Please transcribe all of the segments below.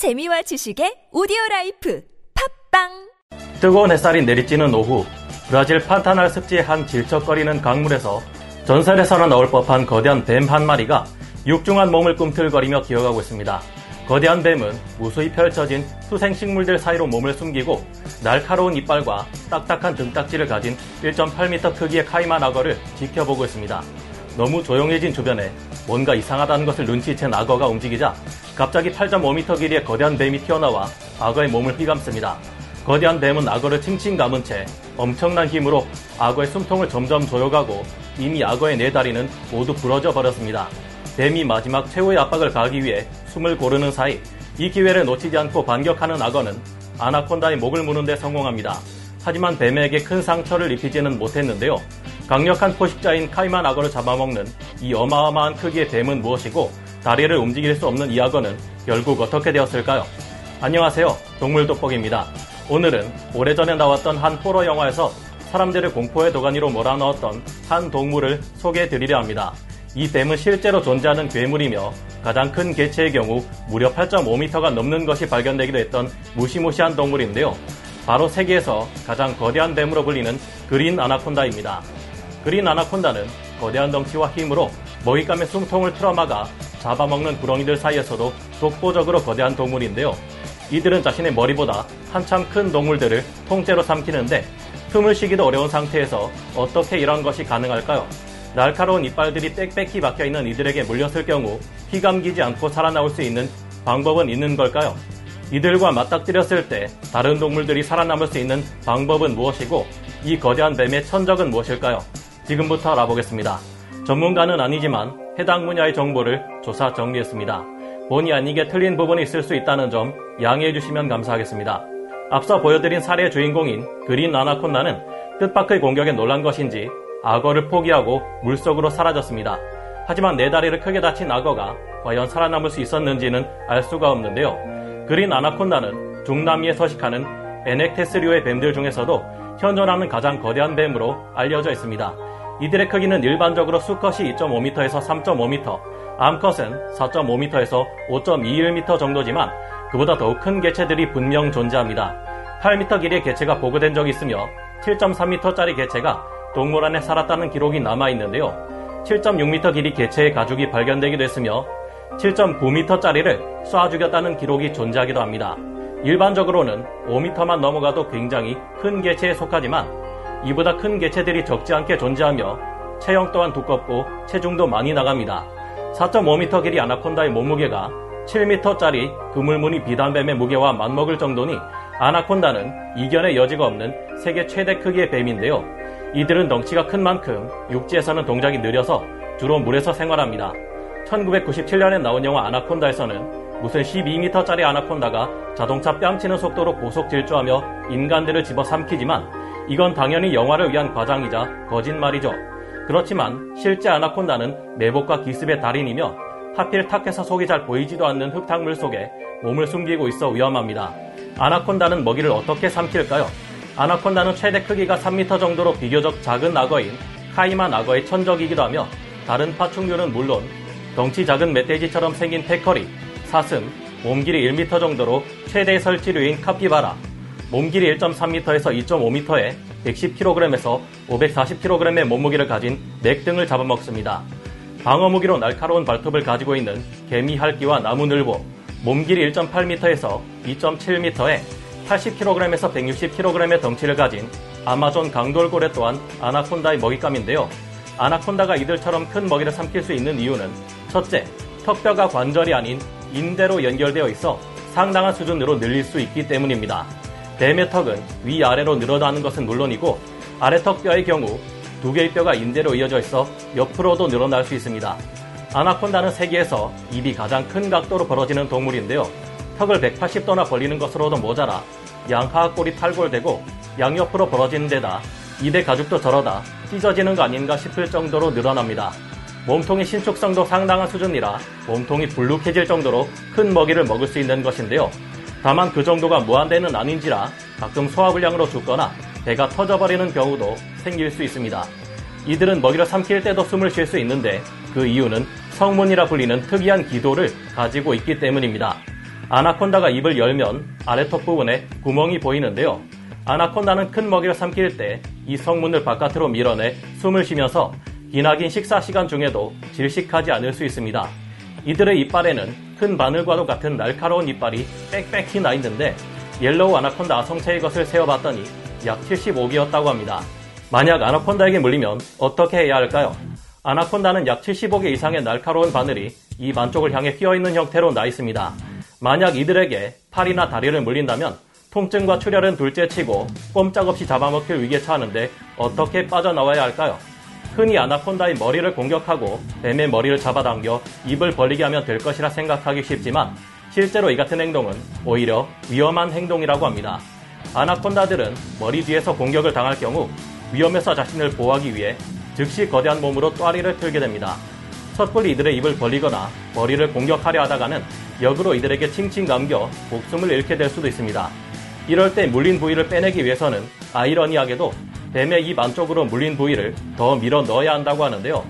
재미와 지식의 오디오 라이프 팟빵 뜨거운 햇살이 내리쬐는 오후 브라질 판타날 습지의 한 질척거리는 강물에서 전설에서나 나올 법한 거대한 뱀 한 마리가 육중한 몸을 꿈틀거리며 기어가고 있습니다. 거대한 뱀은 무수히 펼쳐진 수생 식물들 사이로 몸을 숨기고 날카로운 이빨과 딱딱한 등딱지를 가진 1.8m 크기의 카이만 악어를 지켜보고 있습니다. 너무 조용해진 주변에 뭔가 이상하다는 것을 눈치챈 악어가 움직이자 갑자기 8.5m 길이의 거대한 뱀이 튀어나와 악어의 몸을 휘감습니다. 거대한 뱀은 악어를 칭칭 감은 채 엄청난 힘으로 악어의 숨통을 점점 조여가고 이미 악어의 네 다리는 모두 부러져 버렸습니다. 뱀이 마지막 최후의 압박을 가하기 위해 숨을 고르는 사이 이 기회를 놓치지 않고 반격하는 악어는 아나콘다의 목을 무는 데 성공합니다. 하지만 뱀에게 큰 상처를 입히지는 못했는데요. 강력한 포식자인 카이만 악어를 잡아먹는 이 어마어마한 크기의 뱀은 무엇이고 다리를 움직일 수 없는 이 악어는 결국 어떻게 되었을까요? 안녕하세요. 동물 돋보기입니다. 오늘은 오래전에 나왔던 한 호러 영화에서 사람들을 공포의 도가니로 몰아넣었던 한 동물을 소개해 드리려 합니다. 이 뱀은 실제로 존재하는 괴물이며 가장 큰 개체의 경우 무려 8.5m가 넘는 것이 발견되기도 했던 무시무시한 동물인데요. 바로 세계에서 가장 거대한 뱀으로 불리는 그린 아나콘다입니다. 그린 아나콘다는 거대한 덩치와 힘으로 먹잇감의 숨통을 틀어막아 잡아먹는 구렁이들 사이에서도 독보적으로 거대한 동물인데요. 이들은 자신의 머리보다 한참 큰 동물들을 통째로 삼키는데 틈을 쉬기도 어려운 상태에서 어떻게 이런 것이 가능할까요? 날카로운 이빨들이 빽빽히 박혀있는 이들에게 물렸을 경우 피감기지 않고 살아나올 수 있는 방법은 있는 걸까요? 이들과 맞닥뜨렸을 때 다른 동물들이 살아남을 수 있는 방법은 무엇이고 이 거대한 뱀의 천적은 무엇일까요? 지금부터 알아보겠습니다. 전문가는 아니지만 해당 분야의 정보를 조사 정리했습니다. 본의 아니게 틀린 부분이 있을 수 있다는 점 양해해 주시면 감사하겠습니다. 앞서 보여드린 사례의 주인공인 그린 아나콘다는 뜻밖의 공격에 놀란 것인지 악어를 포기하고 물속으로 사라졌습니다. 하지만 네 다리를 크게 다친 악어가 과연 살아남을 수 있었는지는 알 수가 없는데요. 그린 아나콘다는 중남미에 서식하는 에넥테스류의 뱀들 중에서도 현존하는 가장 거대한 뱀으로 알려져 있습니다. 이들의 크기는 일반적으로 수컷이 2.5m에서 3.5m, 암컷은 4.5m에서 5.21m 정도지만 그보다 더욱 큰 개체들이 분명 존재합니다. 8m 길이의 개체가 보고된 적이 있으며 7.3m짜리 개체가 동물원에 살았다는 기록이 남아 있는데요. 7.6m 길이 개체의 가죽이 발견되기도 했으며 7.9m짜리를 쏴 죽였다는 기록이 존재하기도 합니다. 일반적으로는 5m만 넘어가도 굉장히 큰 개체에 속하지만 이보다 큰 개체들이 적지 않게 존재하며 체형 또한 두껍고 체중도 많이 나갑니다. 4.5m 길이 아나콘다의 몸무게가 7m짜리 그물무늬 비단뱀의 무게와 맞먹을 정도니 아나콘다는 이견의 여지가 없는 세계 최대 크기의 뱀인데요. 이들은 덩치가 큰 만큼 육지에서는 동작이 느려서 주로 물에서 생활합니다. 1997년에 나온 영화 아나콘다에서는 무슨 12m짜리 아나콘다가 자동차 뺨치는 속도로 고속 질주하며 인간들을 집어삼키지만 이건 당연히 영화를 위한 과장이자 거짓말이죠. 그렇지만 실제 아나콘다는 매복과 기습의 달인이며 하필 탁해서 속이 잘 보이지도 않는 흙탕물 속에 몸을 숨기고 있어 위험합니다. 아나콘다는 먹이를 어떻게 삼킬까요? 아나콘다는 최대 크기가 3m 정도로 비교적 작은 악어인 카이만 악어의 천적이기도 하며 다른 파충류는 물론 덩치 작은 멧돼지처럼 생긴 페커리, 사슴, 몸길이 1m 정도로 최대 설치류인 카피바라, 몸길이 1.3m에서 2.5m에 110kg에서 540kg의 몸무게를 가진 맥 등을 잡아먹습니다. 방어 무기로 날카로운 발톱을 가지고 있는 개미 할기와 나무늘보, 몸길이 1.8m에서 2.7m에 80kg에서 160kg의 덩치를 가진 아마존 강돌고래 또한 아나콘다의 먹잇감인데요. 아나콘다가 이들처럼 큰 먹이를 삼킬 수 있는 이유는 첫째, 턱뼈가 관절이 아닌 인대로 연결되어 있어 상당한 수준으로 늘릴 수 있기 때문입니다. 뱀의 턱은 위아래로 늘어나는 것은 물론이고 아래턱 뼈의 경우 두 개의 뼈가 인대로 이어져 있어 옆으로도 늘어날 수 있습니다. 아나콘다는 세계에서 입이 가장 큰 각도로 벌어지는 동물인데요. 턱을 180도나 벌리는 것으로도 모자라 양하악골이 탈골되고 양옆으로 벌어지는 데다 입의 가죽도 저러다 찢어지는 거 아닌가 싶을 정도로 늘어납니다. 몸통의 신축성도 상당한 수준이라 몸통이 불룩해질 정도로 큰 먹이를 먹을 수 있는 것인데요. 다만 그 정도가 무한대는 아닌지라 가끔 소화불량으로 죽거나 배가 터져버리는 경우도 생길 수 있습니다. 이들은 먹이를 삼킬 때도 숨을 쉴 수 있는데 그 이유는 성문이라 불리는 특이한 기도를 가지고 있기 때문입니다. 아나콘다가 입을 열면 아래턱 부분에 구멍이 보이는데요. 아나콘다는 큰 먹이를 삼킬 때 이 성문을 바깥으로 밀어내 숨을 쉬면서 기나긴 식사 시간 중에도 질식하지 않을 수 있습니다. 이들의 이빨에는 큰 바늘과도 같은 날카로운 이빨이 빽빽히 나 있는데 옐로우 아나콘다 성체의 것을 세어봤더니 약 75개였다고 합니다. 만약 아나콘다에게 물리면 어떻게 해야 할까요? 아나콘다는 약 75개 이상의 날카로운 바늘이 입 안쪽을 향해 휘어있는 형태로 나 있습니다. 만약 이들에게 팔이나 다리를 물린다면 통증과 출혈은 둘째치고 꼼짝없이 잡아먹힐 위기에 처하는데 어떻게 빠져나와야 할까요? 흔히 아나콘다의 머리를 공격하고 뱀의 머리를 잡아당겨 입을 벌리게 하면 될 것이라 생각하기 쉽지만 실제로 이 같은 행동은 오히려 위험한 행동이라고 합니다. 아나콘다들은 머리 뒤에서 공격을 당할 경우 위험에서 자신을 보호하기 위해 즉시 거대한 몸으로 또아리를 틀게 됩니다. 섣불리 이들의 입을 벌리거나 머리를 공격하려 하다가는 역으로 이들에게 칭칭 감겨 목숨을 잃게 될 수도 있습니다. 이럴 때 물린 부위를 빼내기 위해서는 아이러니하게도 뱀의 입 안쪽으로 물린 부위를 더 밀어 넣어야 한다고 하는데요.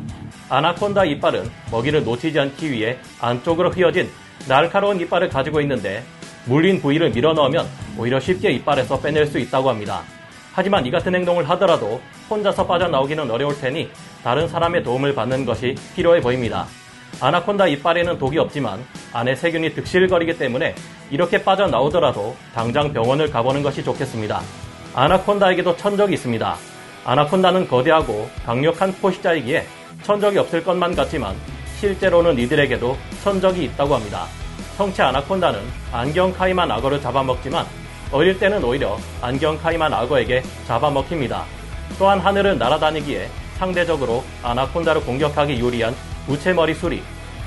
아나콘다 이빨은 먹이를 놓치지 않기 위해 안쪽으로 휘어진 날카로운 이빨을 가지고 있는데 물린 부위를 밀어 넣으면 오히려 쉽게 이빨에서 빼낼 수 있다고 합니다. 하지만 이 같은 행동을 하더라도 혼자서 빠져나오기는 어려울 테니 다른 사람의 도움을 받는 것이 필요해 보입니다. 아나콘다 이빨에는 독이 없지만 안에 세균이 득실거리기 때문에 이렇게 빠져나오더라도 당장 병원을 가보는 것이 좋겠습니다. 아나콘다에게도 천적이 있습니다. 아나콘다는 거대하고 강력한 포식자이기에 천적이 없을 것만 같지만 실제로는 이들에게도 천적이 있다고 합니다. 성체 아나콘다는 안경 카이만 악어를 잡아먹지만 어릴 때는 오히려 안경 카이만 악어에게 잡아먹힙니다. 또한 하늘을 날아다니기에 상대적으로 아나콘다를 공격하기 유리한 우체머리 수리,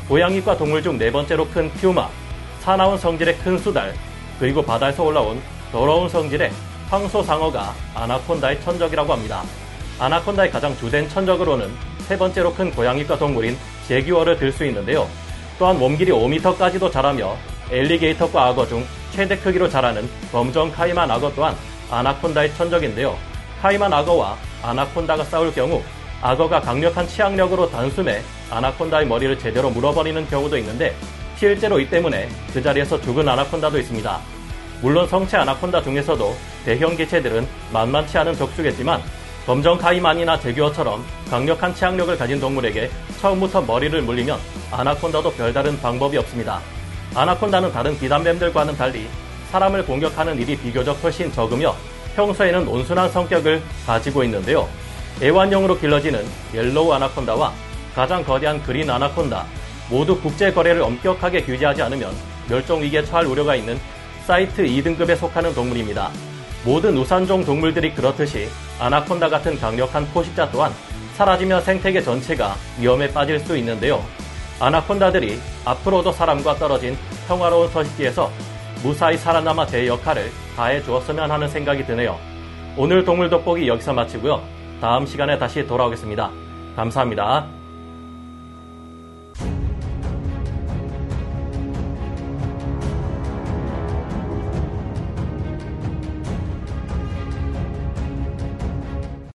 고양이과 동물 중 네 번째로 큰 퓨마, 사나운 성질의 큰 수달, 그리고 바다에서 올라온 더러운 성질의 황소상어가 아나콘다의 천적이라고 합니다. 아나콘다의 가장 주된 천적으로는 세 번째로 큰 고양이과 동물인 제규어를 들 수 있는데요. 또한 몸길이 5m까지도 자라며 엘리게이터과 악어 중 최대 크기로 자라는 검정 카이만 악어 또한 아나콘다의 천적인데요. 카이만 악어와 아나콘다가 싸울 경우 악어가 강력한 치악력으로 단숨에 아나콘다의 머리를 제대로 물어버리는 경우도 있는데 실제로 이 때문에 그 자리에서 죽은 아나콘다도 있습니다. 물론 성체 아나콘다 중에서도 대형 개체들은 만만치 않은 적수겠지만 검정 카이만이나 제규어처럼 강력한 치악력을 가진 동물에게 처음부터 머리를 물리면 아나콘다도 별다른 방법이 없습니다. 아나콘다는 다른 비단뱀들과는 달리 사람을 공격하는 일이 비교적 훨씬 적으며 평소에는 온순한 성격을 가지고 있는데요. 애완용으로 길러지는 옐로우 아나콘다와 가장 거대한 그린 아나콘다 모두 국제 거래를 엄격하게 규제하지 않으면 멸종 위기에 처할 우려가 있는 CITES 2등급에 속하는 동물입니다. 모든 우산종 동물들이 그렇듯이 아나콘다 같은 강력한 포식자 또한 사라지면 생태계 전체가 위험에 빠질 수 있는데요. 아나콘다들이 앞으로도 사람과 떨어진 평화로운 서식지에서 무사히 살아남아 제 역할을 다해 주었으면 하는 생각이 드네요. 오늘 동물 돋보기 여기서 마치고요. 다음 시간에 다시 돌아오겠습니다. 감사합니다.